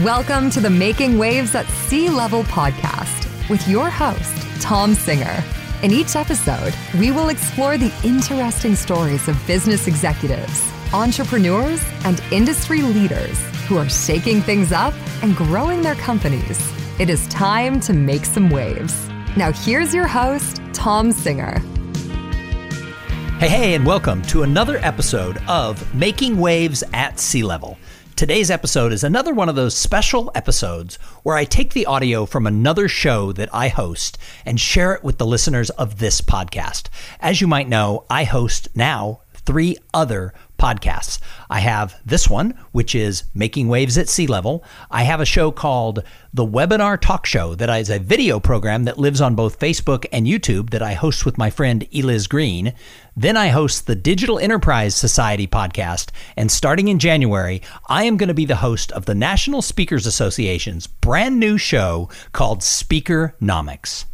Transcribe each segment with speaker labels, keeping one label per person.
Speaker 1: Welcome to the Making Waves at Sea Level podcast with your host, Tom Singer. In each episode, we will explore the interesting stories of business executives, entrepreneurs, and industry leaders who are shaking things up and growing their companies. It is time to make some waves. Now, here's your host, Tom Singer.
Speaker 2: Hey, hey, and welcome to another episode of Making Waves at Sea Level. Today's episode is another one of those special episodes where I take the audio from another show that I host and share it with the listeners of this podcast. As you might know, I host now three other podcasts. I have this one, which is Making Waves at Sea Level. I have a show called The Webinar Talk Show that is a video program that lives on both Facebook and YouTube that I host with my friend Eliz Greene. Then I host the Digital Enterprise Society podcast. And starting in January, I am going to be the host of the National Speakers Association's brand new show called Speakernomics.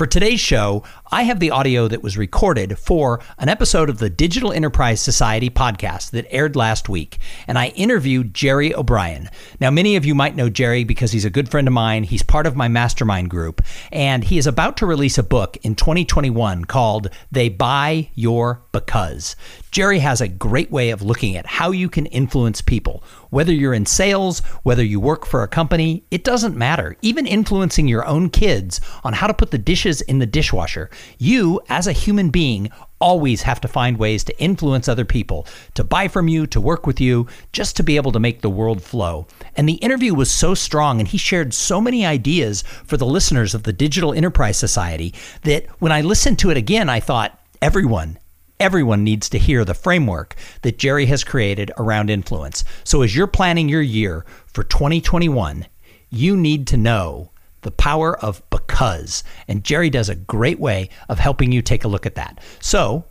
Speaker 2: For today's show, I have the audio that was recorded for an episode of the Digital Enterprise Society podcast that aired last week, and I interviewed Jerry O'Brien. Now, many of you might know Jerry because he's a good friend of mine. He's part of my mastermind group, and he is about to release a book in 2021 called They Buy Your Because. Jerry has a great way of looking at how you can influence people. Whether you're in sales, whether you work for a company, it doesn't matter. Even influencing your own kids on how to put the dishes in the dishwasher. You, as a human being, always have to find ways to influence other people, to buy from you, to work with you, just to be able to make the world flow. And the interview was so strong, and he shared so many ideas for the listeners of the Digital Enterprise Society that when I listened to it again, I thought, everyone, everyone needs to hear the framework that Jerry has created around influence. So as you're planning your year for 2021, you need to know the power of because. And Jerry does a great way of helping you take a look at that. So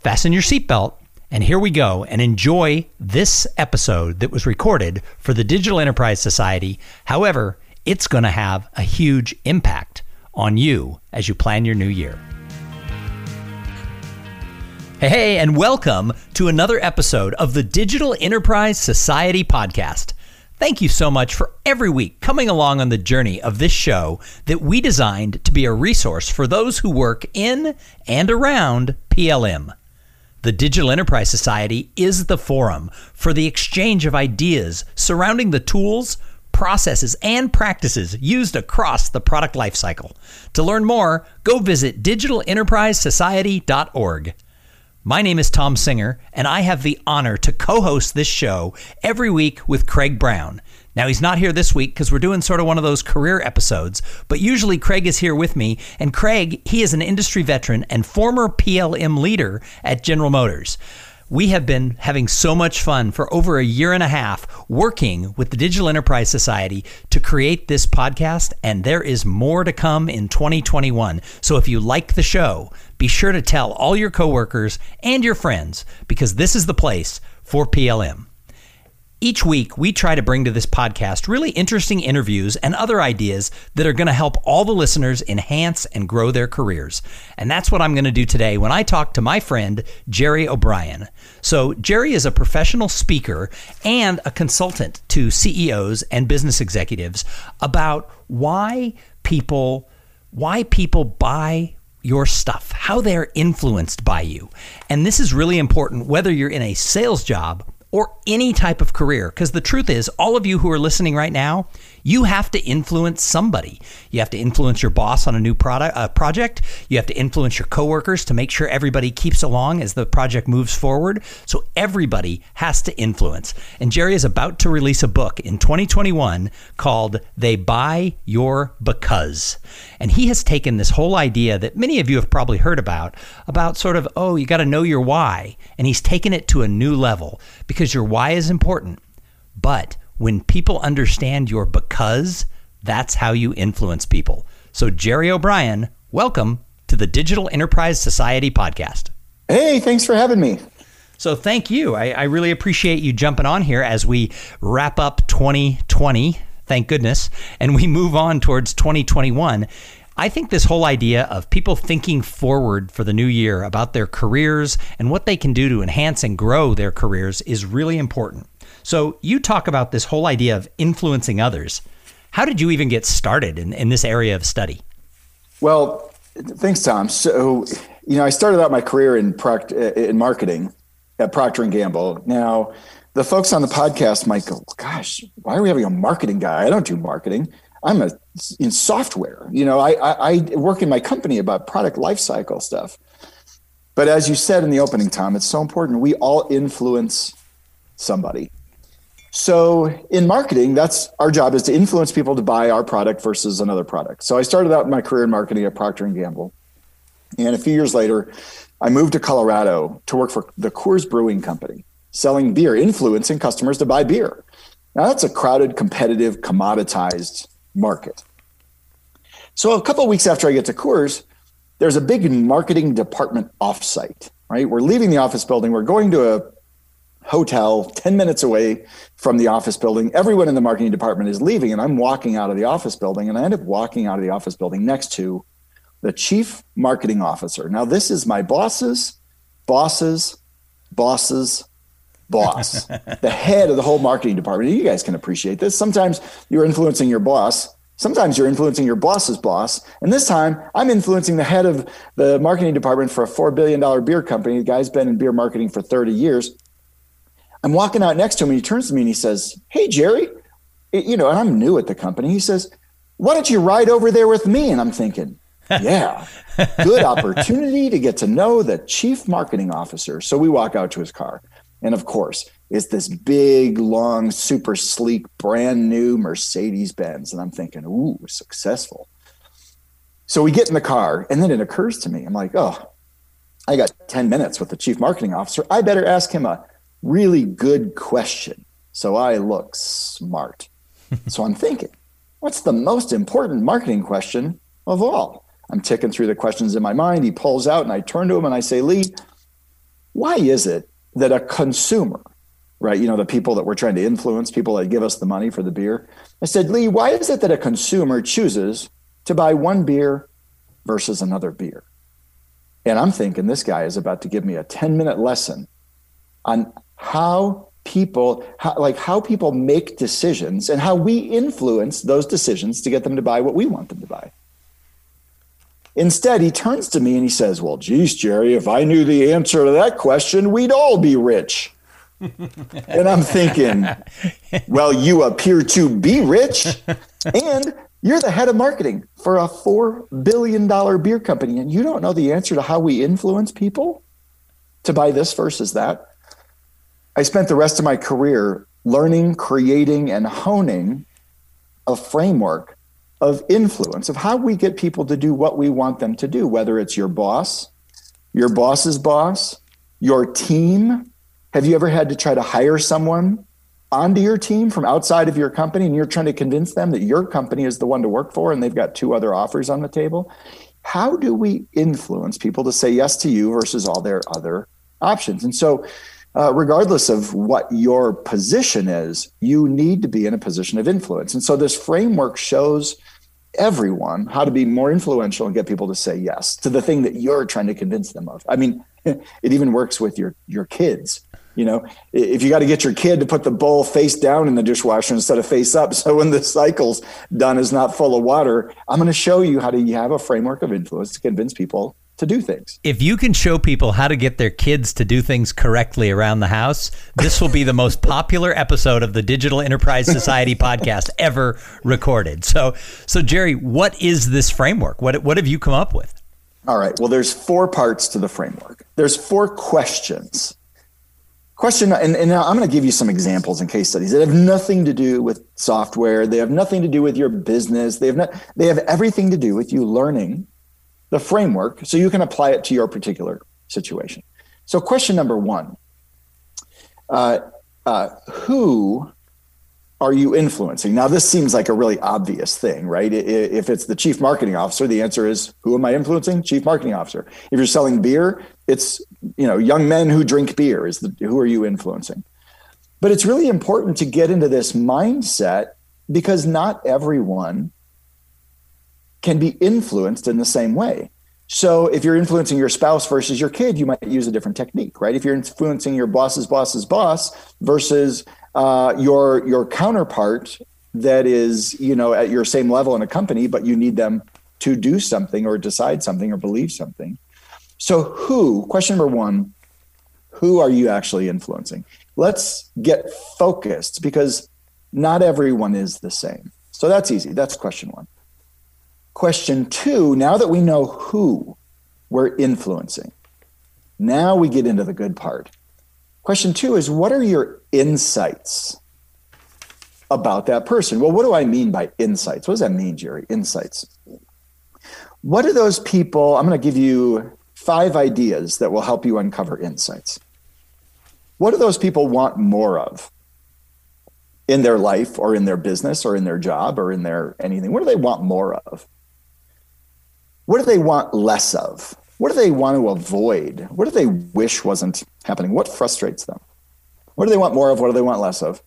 Speaker 2: fasten your seatbelt. And here we go and enjoy this episode that was recorded for the Digital Enterprise Society. However, it's going to have a huge impact on you as you plan your new year. Hey, hey, and welcome to another episode of the Digital Enterprise Society podcast. Thank you so much for every week coming along on the journey of this show that we designed to be a resource for those who work in and around PLM. The Digital Enterprise Society is the forum for the exchange of ideas surrounding the tools, processes, and practices used across the product lifecycle. To learn more, go visit digitalenterprisesociety.org. My name is Tom Singer, and I have the honor to co host this show every week with Craig Brown. Now, he's not here this week because we're doing sort of one of those career episodes, but usually Craig is here with me. And Craig, he is an industry veteran and former PLM leader at General Motors. We have been having so much fun for over a year and a half working with the Digital Enterprise Society to create this podcast, and there is more to come in 2021. So if you like the show, be sure to tell all your coworkers and your friends because this is the place for PLM. Each week, we try to bring to this podcast really interesting interviews and other ideas that are going to help all the listeners enhance and grow their careers. And that's what I'm going to do today when I talk to my friend, Jerry O'Brien. So, Jerry is a professional speaker and a consultant to CEOs and business executives about why people why people buy your stuff, how they're influenced by you. And this is really important whether you're in a sales job or any type of career. Because the truth is, all of you who are listening right now, you have to influence somebody. You have to influence your boss on a new product uh, project. You have to influence your coworkers to make sure everybody keeps along as the project moves forward. So everybody has to influence. And Jerry is about to release a book in 2021 called They Buy Your Because. And he has taken this whole idea that many of you have probably heard about about sort of, oh, you got to know your why. And he's taken it to a new level because your why is important. But when people understand your because, that's how you influence people. So, Jerry O'Brien, welcome to the Digital Enterprise Society podcast.
Speaker 3: Hey, thanks for having me.
Speaker 2: So, thank you. I, I really appreciate you jumping on here as we wrap up 2020. Thank goodness. And we move on towards 2021. I think this whole idea of people thinking forward for the new year about their careers and what they can do to enhance and grow their careers is really important. So you talk about this whole idea of influencing others. How did you even get started in, in this area of study?
Speaker 3: Well, thanks, Tom. So, you know, I started out my career in proct- in marketing at Procter and Gamble. Now, the folks on the podcast might go, "Gosh, why are we having a marketing guy? I don't do marketing. I'm a in software. You know, I, I, I work in my company about product lifecycle stuff." But as you said in the opening, Tom, it's so important. We all influence somebody. So in marketing, that's our job is to influence people to buy our product versus another product. So I started out my career in marketing at Procter and Gamble, and a few years later, I moved to Colorado to work for the Coors Brewing Company, selling beer, influencing customers to buy beer. Now that's a crowded, competitive, commoditized market. So a couple weeks after I get to Coors, there's a big marketing department offsite. Right, we're leaving the office building. We're going to a hotel 10 minutes away from the office building. Everyone in the marketing department is leaving, and I'm walking out of the office building, and I end up walking out of the office building next to the chief marketing officer. Now, this is my boss's boss's boss's boss, the head of the whole marketing department. You guys can appreciate this. Sometimes you're influencing your boss. Sometimes you're influencing your boss's boss. And this time I'm influencing the head of the marketing department for a $4 billion beer company. The guy's been in beer marketing for 30 years. I'm walking out next to him and he turns to me and he says, Hey, Jerry, you know, and I'm new at the company. He says, Why don't you ride over there with me? And I'm thinking, Yeah, good opportunity to get to know the chief marketing officer. So we walk out to his car. And of course, it's this big, long, super sleek, brand new Mercedes Benz. And I'm thinking, Ooh, successful. So we get in the car, and then it occurs to me, I'm like, Oh, I got 10 minutes with the chief marketing officer. I better ask him a really good question. So I look smart. so I'm thinking, what's the most important marketing question of all? I'm ticking through the questions in my mind. He pulls out and I turn to him and I say, Lee, why is it that a consumer, right, you know, the people that we're trying to influence, people that give us the money for the beer, I said, Lee, why is it that a consumer chooses to buy one beer versus another beer? And I'm thinking this guy is about to give me a 10 minute lesson on how people how, like how people make decisions and how we influence those decisions to get them to buy what we want them to buy. Instead he turns to me and he says well geez jerry if i knew the answer to that question we'd all be rich. And i'm thinking well you appear to be rich and you're the head of marketing for a $4 billion beer company and you don't know the answer to how we influence people to buy this versus that I spent the rest of my career learning, creating, and honing a framework of influence of how we get people to do what we want them to do, whether it's your boss, your boss's boss, your team. Have you ever had to try to hire someone onto your team from outside of your company and you're trying to convince them that your company is the one to work for and they've got two other offers on the table? How do we influence people to say yes to you versus all their other options? And so uh, regardless of what your position is, you need to be in a position of influence. And so this framework shows everyone how to be more influential and get people to say yes to the thing that you're trying to convince them of. I mean, it even works with your your kids. You know, if you got to get your kid to put the bowl face down in the dishwasher instead of face up, so when the cycle's done is not full of water, I'm going to show you how to have a framework of influence to convince people to do things.
Speaker 2: If you can show people how to get their kids to do things correctly around the house, this will be the most popular episode of the Digital Enterprise Society podcast ever recorded. So, so Jerry, what is this framework? What what have you come up with?
Speaker 3: All right. Well, there's four parts to the framework. There's four questions. Question, and, and I'm going to give you some examples and case studies that have nothing to do with software. They have nothing to do with your business. They have not. They have everything to do with you learning the framework so you can apply it to your particular situation. So, question number one uh, uh, Who are you influencing? Now, this seems like a really obvious thing, right? If it's the chief marketing officer, the answer is who am I influencing? Chief marketing officer. If you're selling beer, it's you know young men who drink beer. Is the who are you influencing? But it's really important to get into this mindset because not everyone can be influenced in the same way. So if you're influencing your spouse versus your kid, you might use a different technique, right? If you're influencing your boss's boss's boss versus uh, your your counterpart that is you know at your same level in a company, but you need them to do something or decide something or believe something. So who? Question number one: Who are you actually influencing? Let's get focused because not everyone is the same. So that's easy. That's question one. Question two: Now that we know who we're influencing, now we get into the good part Question two is what are your insights about that person? Well, what do I mean by insights? What does that mean, Jerry? Insights. What do those people, I'm going to give you five ideas that will help you uncover insights. What do those people want more of in their life or in their business or in their job or in their anything? What do they want more of? What do they want less of? What do they want to avoid? What do they wish wasn't happening? What frustrates them? What do they want more of? What do they want less of?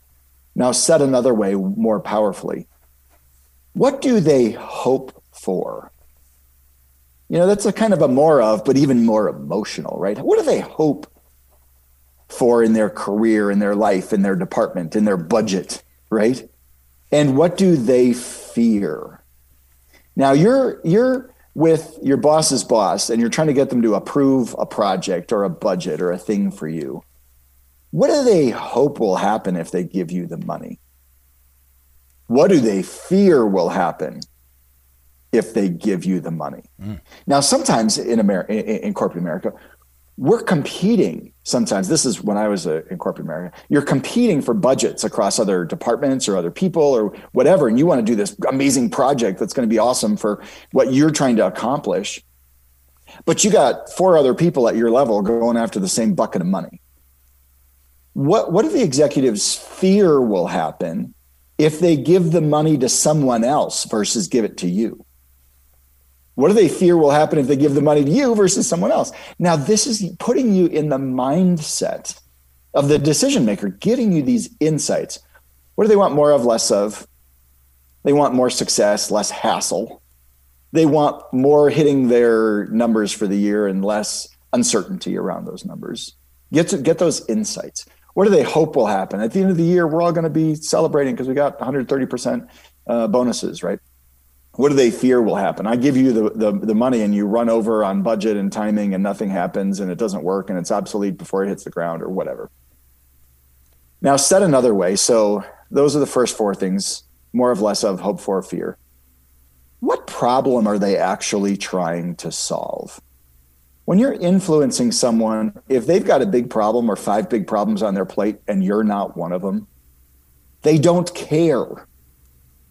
Speaker 3: Now, said another way, more powerfully, what do they hope for? You know, that's a kind of a more of, but even more emotional, right? What do they hope for in their career, in their life, in their department, in their budget, right? And what do they fear? Now, you're you're with your boss's boss and you're trying to get them to approve a project or a budget or a thing for you, what do they hope will happen if they give you the money? What do they fear will happen if they give you the money? Mm. Now, sometimes in America, in corporate America, we're competing sometimes. This is when i was a, in corporate america you're competing for budgets across other departments or other people or whatever and you want to do this amazing project that's going to be awesome for what you're trying to accomplish but you got four other people at your level going after the same bucket of money. What what do the executives fear will happen if they give the money to someone else versus give it to you what do they fear will happen if they give the money to you versus someone else? Now, this is putting you in the mindset of the decision maker, giving you these insights. What do they want more of, less of? They want more success, less hassle. They want more hitting their numbers for the year and less uncertainty around those numbers. Get to get those insights. What do they hope will happen? At the end of the year, we're all going to be celebrating because we got 130% uh, bonuses, right? What do they fear will happen? I give you the, the, the money and you run over on budget and timing and nothing happens and it doesn't work and it's obsolete before it hits the ground or whatever. Now, said another way, so those are the first four things more of less of, hope for, fear. What problem are they actually trying to solve? When you're influencing someone, if they've got a big problem or five big problems on their plate and you're not one of them, they don't care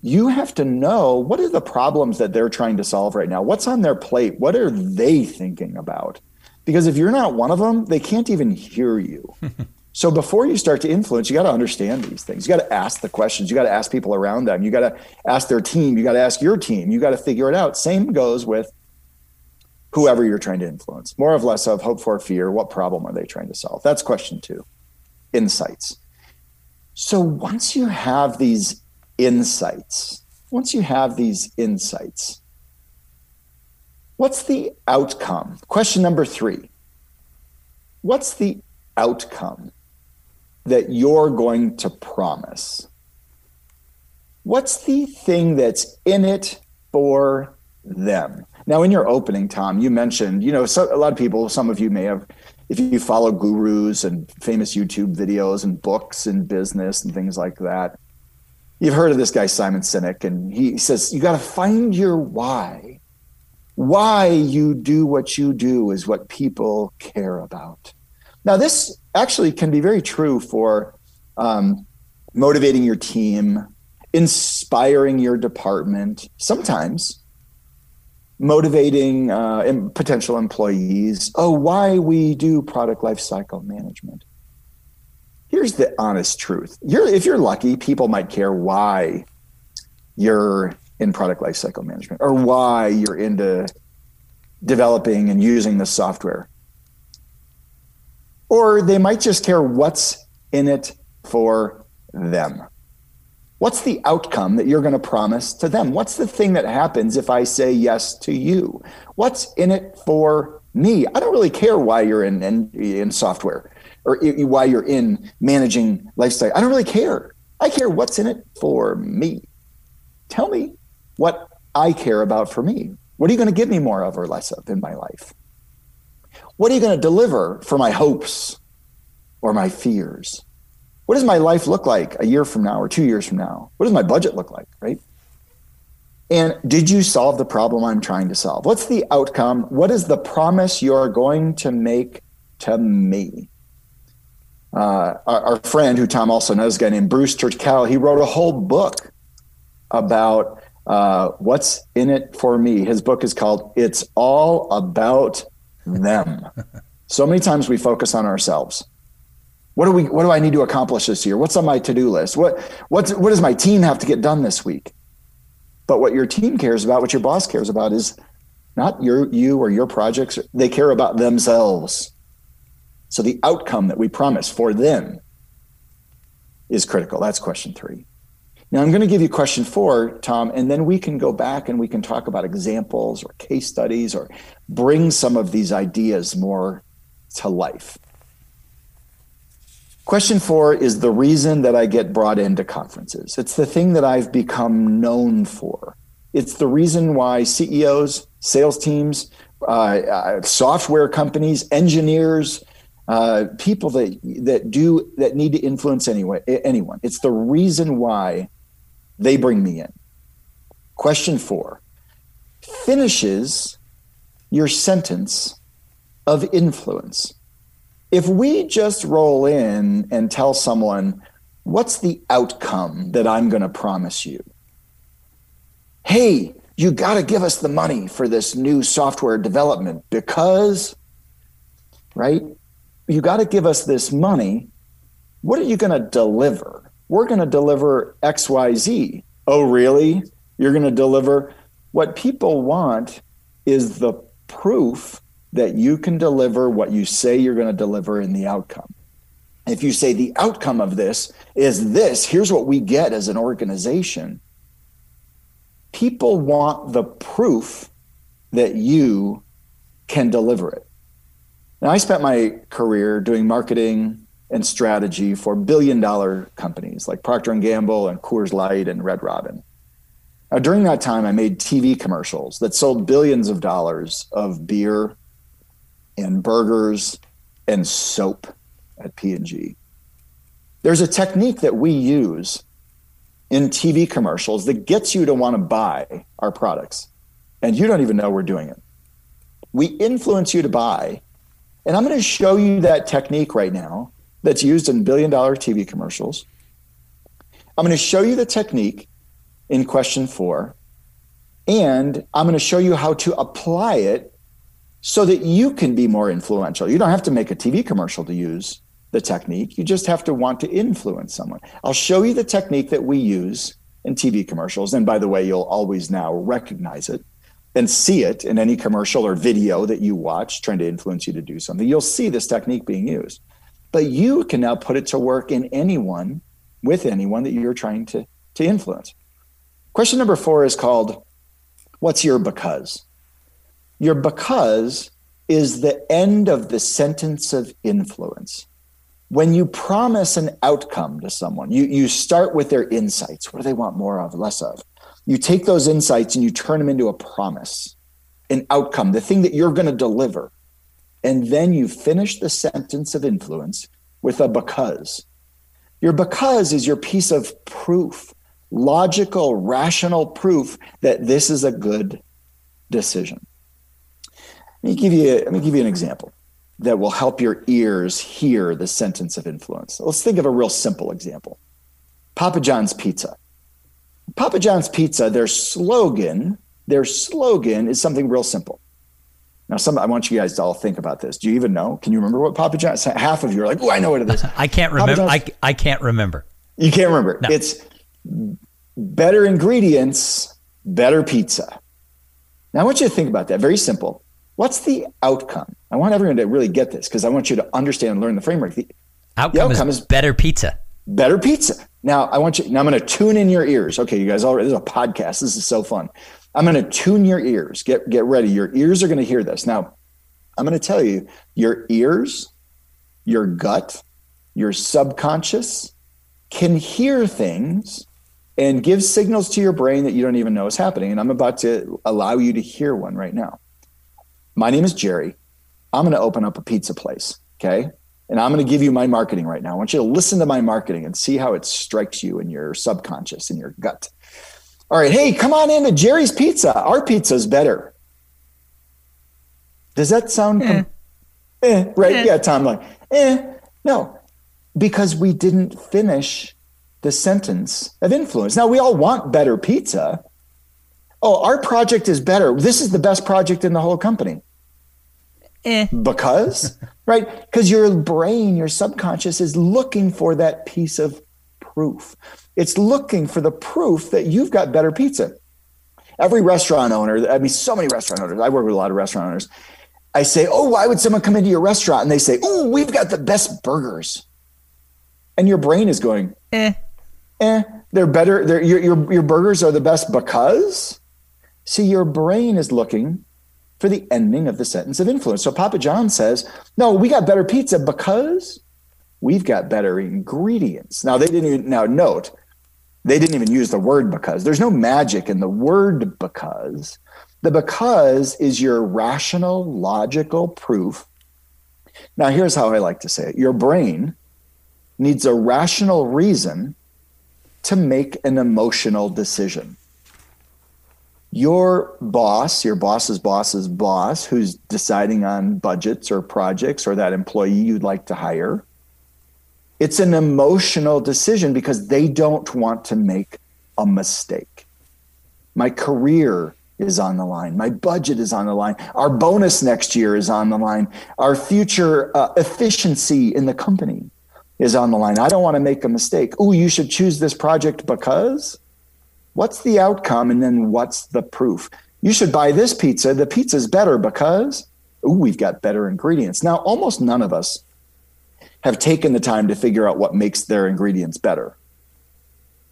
Speaker 3: you have to know what are the problems that they're trying to solve right now? What's on their plate? What are they thinking about? Because if you're not one of them, they can't even hear you. so before you start to influence, you got to understand these things. You got to ask the questions. You got to ask people around them. You got to ask their team. You got to ask your team. You got to figure it out. Same goes with whoever you're trying to influence. More of less of hope for fear. What problem are they trying to solve? That's question two. Insights. So once you have these insights, once you have these insights, what's the outcome? Question number three What's the outcome that you're going to promise? What's the thing that's in it for them? Now, in your opening, Tom, you mentioned, you know, so, a lot of people, some of you may have, if you follow gurus and famous YouTube videos and books and business and things like that, You've heard of this guy, Simon Sinek, and he says, You got to find your why. Why you do what you do is what people care about. Now, this actually can be very true for um, motivating your team, inspiring your department, sometimes motivating uh, potential employees. Oh, why we do product lifecycle management here's the honest truth. You're if you're lucky, people might care why you're in product lifecycle management or why you're into developing and using the software. Or they might just care what's in it for them. What's the outcome that you're going to promise to them? What's the thing that happens if I say yes to you? What's in it for me? I don't really care why you're in, in, in software or why you're in managing lifestyle. I don't really care. I care what's in it for me. Tell me what I care about for me. What are you going to give me more of or less of in my life? What are you going to deliver for my hopes or my fears? What does my life look like a year from now or two years from now? What does my budget look like, right? And did you solve the problem I'm trying to solve? What's the outcome? What is the promise you're going to make to me? Uh, our, our, friend, who Tom also knows, a guy named Bruce Turkel, he wrote a whole book about uh, what's in it for me. His book is called "It's All About Them." so many times we focus on ourselves. What do we? What do I need to accomplish this year? What's on my to-do list? What what's what does my team have to get done this week? But what your team cares about, what your boss cares about, is not your you or your projects. They care about themselves. So the outcome that we promise for them is critical. That's question three. Now I'm going to give you question four, Tom, and then we can go back and we can talk about examples or case studies or bring some of these ideas more to life. Question four is the reason that I get brought into conferences. It's the thing that I've become known for. It's the reason why CEOs, sales teams, uh, uh, software companies, engineers, uh, people that that do that need to influence anyway anyone. It's the reason why they bring me in. Question four finishes your sentence of influence if we just roll in and tell someone, what's the outcome that I'm going to promise you? Hey, you got to give us the money for this new software development because, right? You got to give us this money. What are you going to deliver? We're going to deliver XYZ. Oh, really? You're going to deliver what people want is the proof that you can deliver what you say you're going to deliver in the outcome. If you say the outcome of this is this, here's what we get as an organization. People want the proof that you can deliver it. Now, I spent my career doing marketing and strategy for billion dollar companies like Procter and Gamble and Coors Light and Red Robin. Now, during that time, I made TV commercials that sold billions of dollars of beer and burgers and soap at P&G. There's a technique that we use in TV commercials that gets you to want to buy our products. And you don't even know we're doing it. We influence you to buy. And I'm going to show you that technique right now that's used in billion dollar TV commercials. I'm going to show you the technique in question four. And I'm going to show you how to apply it so that you can be more influential. You don't have to make a TV commercial to use the technique. You just have to want to influence someone. I'll show you the technique that we use in TV commercials. And by the way, you'll always now recognize it and see it in any commercial or video that you watch trying to influence you to do something. You'll see this technique being used. But you can now put it to work in anyone with anyone that you're trying to, to influence. Question number four is called What's Your Because? Your because is the end of the sentence of influence. When you promise an outcome to someone, you, you start with their insights. What do they want more of, less of? You take those insights and you turn them into a promise, an outcome, the thing that you're going to deliver. And then you finish the sentence of influence with a because. Your because is your piece of proof, logical, rational proof that this is a good decision. Let me give you let me give you an example that will help your ears hear the sentence of influence. Let's think of a real simple example. Papa John's Pizza. Papa John's Pizza, their slogan, their slogan is something real simple. Now, some I want you guys to all think about this. Do you even know? Can you remember what Papa John's? Half of you are like, "Oh, I know what it is."
Speaker 2: I can't remember. I, I can't remember.
Speaker 3: You can't remember. No. It's better ingredients, better pizza. Now, I want you to think about that. Very simple. What's the outcome? I want everyone to really get this because I want you to understand and learn the framework. The
Speaker 2: outcome, the outcome is, is, better pizza.
Speaker 3: Better pizza. Now I want you. Now I'm going to tune in your ears. Okay, you guys. All right. This is a podcast. This is so fun. I'm going to tune your ears. Get get ready. Your ears are going to hear this. Now I'm going to tell you. Your ears, your gut, your subconscious can hear things and give signals to your brain that you don't even know is happening. And I'm about to allow you to hear one right now. My name is Jerry. I'm going to open up a pizza place. Okay. And I'm going to give you my marketing right now. I want you to listen to my marketing and see how it strikes you in your subconscious, in your gut. All right. Hey, come on in to Jerry's Pizza. Our pizza is better. Does that sound? Eh. Com- eh, right. Eh. Yeah. Tom, like, eh, no, because we didn't finish the sentence of influence. Now, we all want better pizza. Oh, our project is better. This is the best project in the whole company. Eh. Because, right? Because your brain, your subconscious is looking for that piece of proof. It's looking for the proof that you've got better pizza. Every restaurant owner, I mean, so many restaurant owners, I work with a lot of restaurant owners. I say, Oh, why would someone come into your restaurant? And they say, Oh, we've got the best burgers. And your brain is going, Eh. Eh, they're better. They're, your, your, your burgers are the best because, see, your brain is looking for the ending of the sentence of influence. So Papa John says, No, we got better pizza because we've got better ingredients. Now, they didn't even, now note, they didn't even use the word because. There's no magic in the word because. The because is your rational, logical proof. Now, here's how I like to say it your brain needs a rational reason to make an emotional decision your boss, your boss's boss's boss, who's deciding on budgets or projects or that employee you'd like to hire, it's an emotional decision because they don't want to make a mistake. My career is on the line. My budget is on the line. Our bonus next year is on the line. Our future uh, efficiency in the company is on the line. I don't want to make a mistake. Oh, you should choose this project because What's the outcome? And then what's the proof? You should buy this pizza. The pizza's better because, ooh, we've got better ingredients. Now, almost none of us have taken the time to figure out what makes their ingredients better.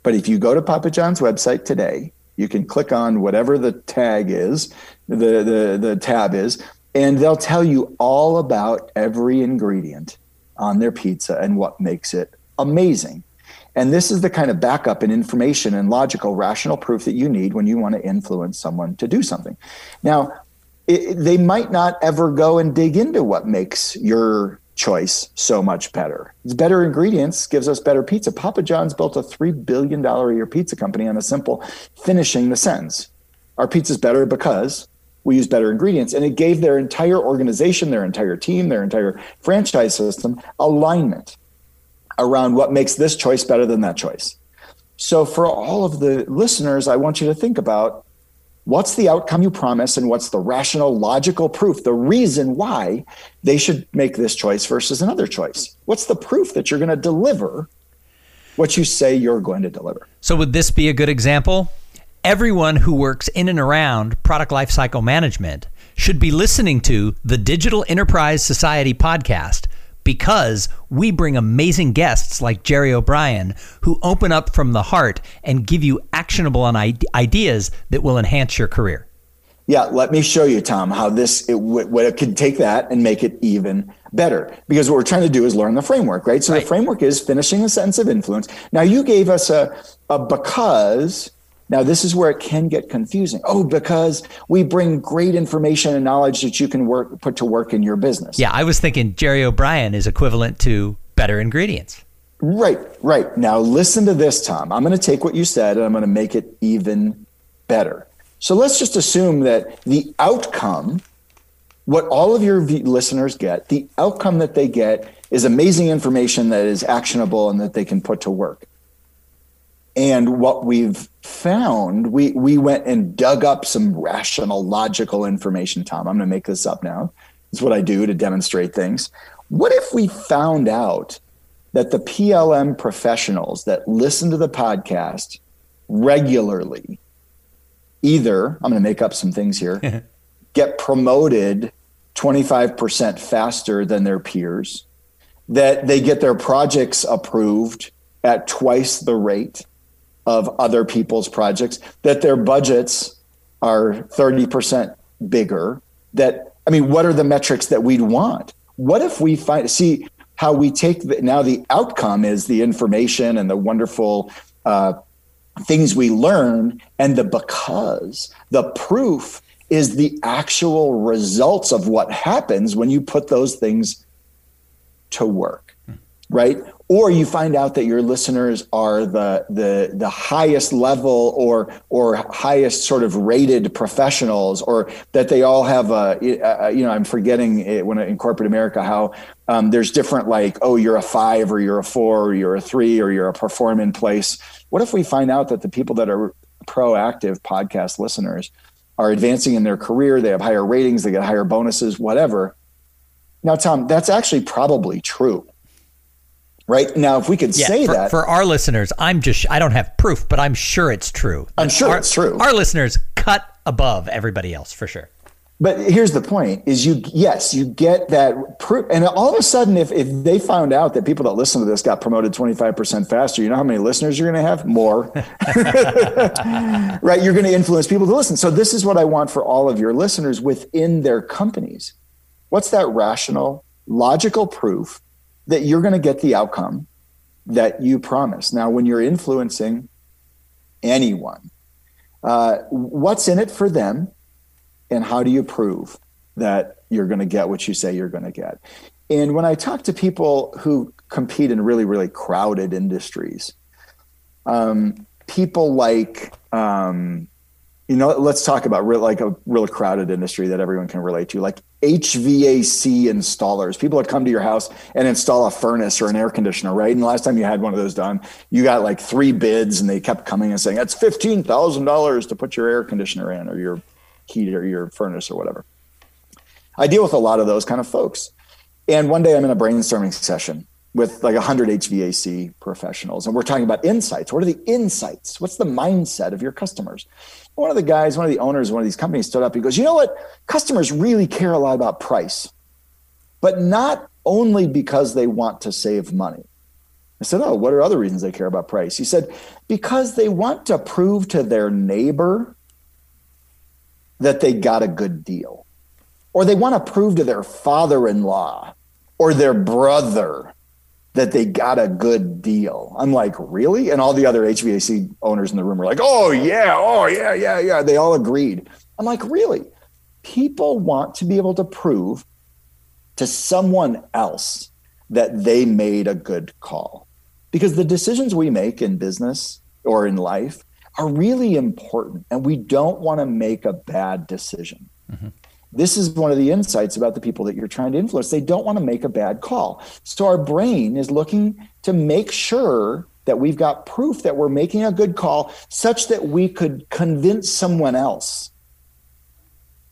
Speaker 3: But if you go to Papa John's website today, you can click on whatever the tag is, the, the, the tab is, and they'll tell you all about every ingredient on their pizza and what makes it amazing. And this is the kind of backup and information and logical, rational proof that you need when you want to influence someone to do something. Now, it, they might not ever go and dig into what makes your choice so much better. It's better ingredients gives us better pizza. Papa John's built a $3 billion a year pizza company on a simple finishing the sentence. Our pizza's better because we use better ingredients. And it gave their entire organization, their entire team, their entire franchise system alignment around what makes this choice better than that choice. So, for all of the listeners, I want you to think about what's the outcome you promise and what's the rational, logical proof, the reason why they should make this choice versus another choice. What's the proof that you're going to deliver what you say you're going to deliver?
Speaker 2: So, would this be a good example? Everyone who works in and around product lifecycle management should be listening to the Digital Enterprise Society podcast because we bring amazing guests like Jerry O'Brien who open up from the heart and give you actionable ideas that will enhance your career.
Speaker 3: Yeah, let me show you, Tom, how this it, what it could take that and make it even better. Because what we're trying to do is learn the framework, right? So right. the framework is finishing a sentence of influence. Now you gave us a, a because now, this is where it can get confusing. Oh, because we bring great information and knowledge that you can work put to work in your business.
Speaker 2: Yeah, I was thinking Jerry O'Brien is equivalent to better ingredients.
Speaker 3: Right, right. Now, listen to this, Tom. I'm going to take what you said and I'm going to make it even better. So let's just assume that the outcome, what all of your listeners get, the outcome that they get is amazing information that is actionable and that they can put to work. And what we've found, we we went and dug up some rational, logical information. Tom, I'm going to make this up now. It's what I do to demonstrate things. What if we found out that the PLM professionals that listen to the podcast regularly, either I'm going to make up some things here, get promoted 25% faster than their peers, that they get their projects approved at twice the rate of other people's projects, that their budgets are 30% bigger. That, I mean, what are the metrics that we'd want? What if we find, see, how we take the, now the outcome is the information and the wonderful uh, things we learn, and the because the proof is the actual results of what happens when you put those things to work, right? Or you find out that your listeners are the the the highest level or or highest sort of rated professionals or that they all have a, a you know I'm forgetting it when in corporate America how um, there's different like oh you're a five or you're a four or you're a three or you're a perform in place. What if we find out that the people that are proactive podcast listeners are advancing in their career they have higher ratings they get higher bonuses whatever? Now tom that's actually probably true right? Now if we could yeah, say
Speaker 2: for,
Speaker 3: that
Speaker 2: for our listeners i'm just i don't have proof but i'm sure it's true.
Speaker 3: I'm sure
Speaker 2: our,
Speaker 3: it's true.
Speaker 2: our listeners cut above everybody else for sure.
Speaker 3: But here's the point is you yes you get that proof and all of a sudden if, if they found out that people that listen to this got promoted 25% faster you know how many listeners you're going to have? More. Right you're going to influence people to listen. So this is what i want for all of your listeners within their companies. What's that rational logical proof that you're going to get the outcome that you promise. Now, when you're influencing anyone, uh, what's in it for them, and how do you prove that you're going to get what you say you're going to get? And when I talk to people who compete in really, really crowded industries, um, people like um, you know, let's talk about real, like a real crowded industry that everyone can relate to, like HVAC installers. People that come to your house and install a furnace or an air conditioner, right? And the last time you had one of those done, you got like three bids, and they kept coming and saying, "That's fifteen thousand dollars to put your air conditioner in, or your heat, or your furnace, or whatever." I deal with a lot of those kind of folks, and one day I'm in a brainstorming session with like 100 HVAC professionals. And we're talking about insights. What are the insights? What's the mindset of your customers? One of the guys, one of the owners of one of these companies stood up. He goes, You know what? Customers really care a lot about price, but not only because they want to save money. I said, Oh, what are other reasons they care about price? He said, Because they want to prove to their neighbor that they got a good deal, or they want to prove to their father in law or their brother that they got a good deal. I'm like, really? And all the other HVAC owners in the room were like, oh, yeah, oh, yeah, yeah, yeah. They all agreed. I'm like, really? People want to be able to prove to someone else that they made a good call. Because the decisions we make in business or in life are really important, and we don't want to make a bad decision. Mm-hmm. This is one of the insights about the people that you're trying to influence. They don't want to make a bad call. So our brain is looking to make sure that we've got proof that we're making a good call such that we could convince someone else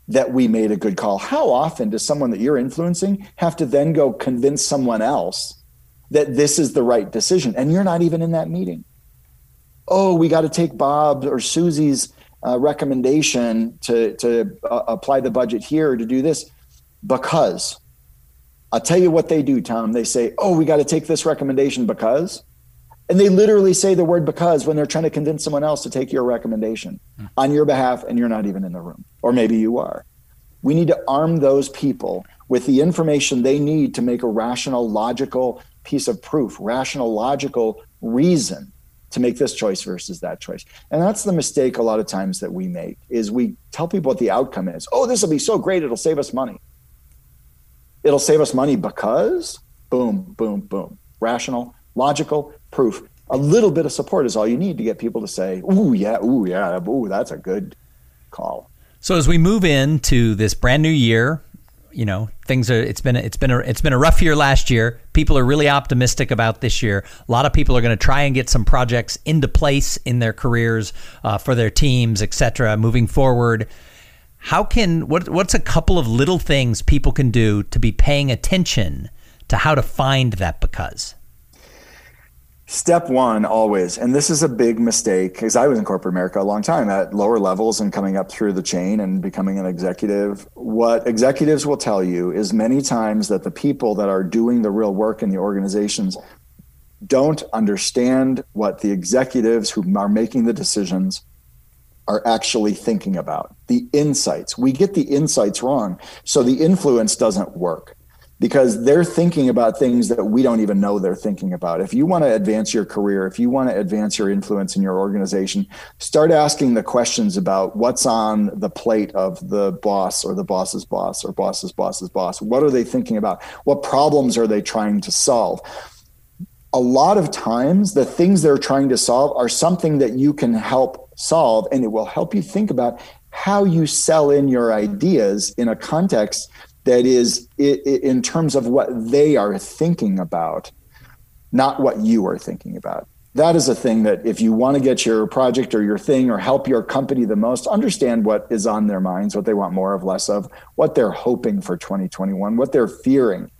Speaker 3: that we made a good call. How often does someone that you're influencing have to then go convince someone else that this is the right decision and you're not even in that meeting? Oh, we got to take Bob or Susie's uh, recommendation to to uh, apply the budget here to do this because I'll tell you what they do, Tom. They say, "Oh, we got to take this recommendation because," and they literally say the word "because" when they're trying to convince someone else to take your recommendation mm. on your behalf, and you're not even in the room, or maybe you are. We need to arm those people with the information they need to make a rational, logical piece of proof, rational, logical reason to make this choice versus that choice. And that's the mistake a lot of times that we make is we tell people what the outcome is. Oh, this will be so great, it'll save us money. It'll save us money because boom, boom, boom. Rational, logical, proof. A little bit of support is all you need to get people to say, "Ooh, yeah, ooh, yeah, ooh, that's a good call."
Speaker 2: So as we move into this brand new year, you know things are it's been it's been a it's been a rough year last year. People are really optimistic about this year. A lot of people are going to try and get some projects into place in their careers uh, for their teams etc moving forward. How can what what's a couple of little things people can do to be paying attention to how to find that because
Speaker 3: Step one, always, and this is a big mistake because I was in corporate America a long time at lower levels and coming up through the chain and becoming an executive. What executives will tell you is many times that the people that are doing the real work in the organizations don't understand what the executives who are making the decisions are actually thinking about the insights. We get the insights wrong, so the influence doesn't work because they're thinking about things that we don't even know they're thinking about. If you want to advance your career, if you want to advance your influence in your organization, start asking the questions about what's on the plate of the boss or the boss's boss or boss's boss's boss. What are they thinking about? What problems are they trying to solve? A lot of times, the things they're trying to solve are something that you can help solve, and it will help you think about how you sell in your ideas in a context that is in terms of what they are thinking about, not what you are thinking about. That is a thing that if you want to get your project or your thing or help your company the most, understand what is on their minds, what they want more of, less of, what they're hoping for 2021, what they're fearing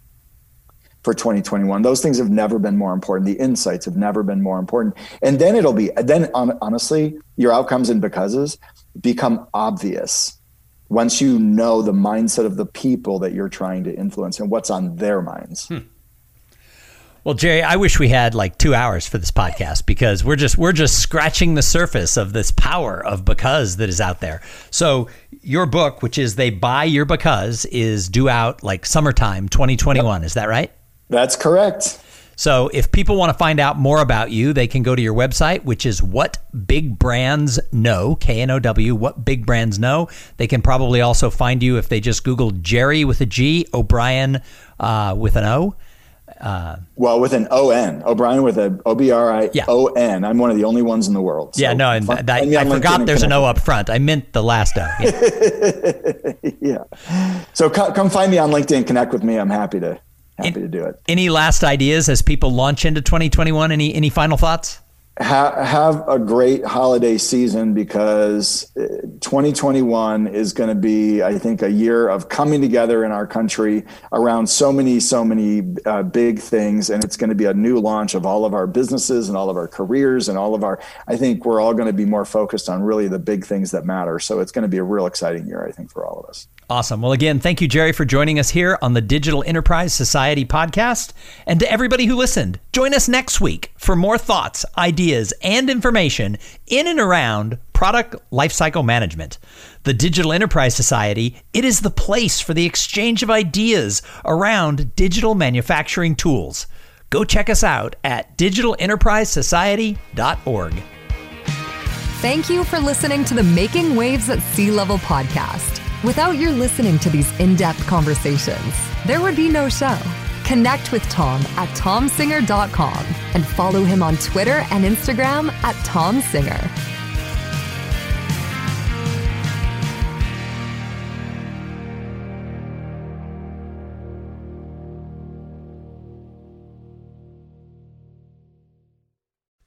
Speaker 3: for 2021. Those things have never been more important. The insights have never been more important. And then it'll be, then honestly, your outcomes and becauses become obvious once you know the mindset of the people that you're trying to influence and what's on their minds. Hmm.
Speaker 2: Well, Jerry, I wish we had like two hours for this podcast because we're just we're just scratching the surface of this power of because that is out there. So your book, which is they buy your because, is due out like summertime 2021. Yep. Is that right?
Speaker 3: That's correct.
Speaker 2: So if people want to find out more about you, they can go to your website, which is what big brands know, K N O W, what big brands know. They can probably also find you if they just Google Jerry with a G, O'Brion uh, with an O.
Speaker 3: Uh, well, with an O N, O'Brion with a O B R I O N. I'm one of the only ones in the world.
Speaker 2: So yeah, no, and find, I, I forgot there's an O up front. I meant the last O.
Speaker 3: Yeah. yeah. So come, come find me on LinkedIn, connect with me. I'm happy to happy to do it.
Speaker 2: Any last ideas as people launch into 2021? Any any final thoughts?
Speaker 3: Ha- have a great holiday season because uh, 2021 is going to be, I think, a year of coming together in our country around so many, so many uh, big things. And it's going to be a new launch of all of our businesses and all of our careers and all of our, I think we're all going to be more focused on really the big things that matter. So it's going to be a real exciting year, I think, for all of us.
Speaker 2: Awesome. Well, again, thank you, Jerry, for joining us here on the Digital Enterprise Society podcast. And to everybody who listened, join us next week for more thoughts, ideas, and information in and around product lifecycle management. The Digital Enterprise Society, it is the place for the exchange of ideas around digital manufacturing tools. Go check us out at digitalenterprisesociety.org.
Speaker 1: Thank you for listening to the Making Waves at C-Level podcast. Without your listening to these in depth conversations, there would be no show. Connect with Tom at tomsinger.com and follow him on Twitter and Instagram at tomsinger.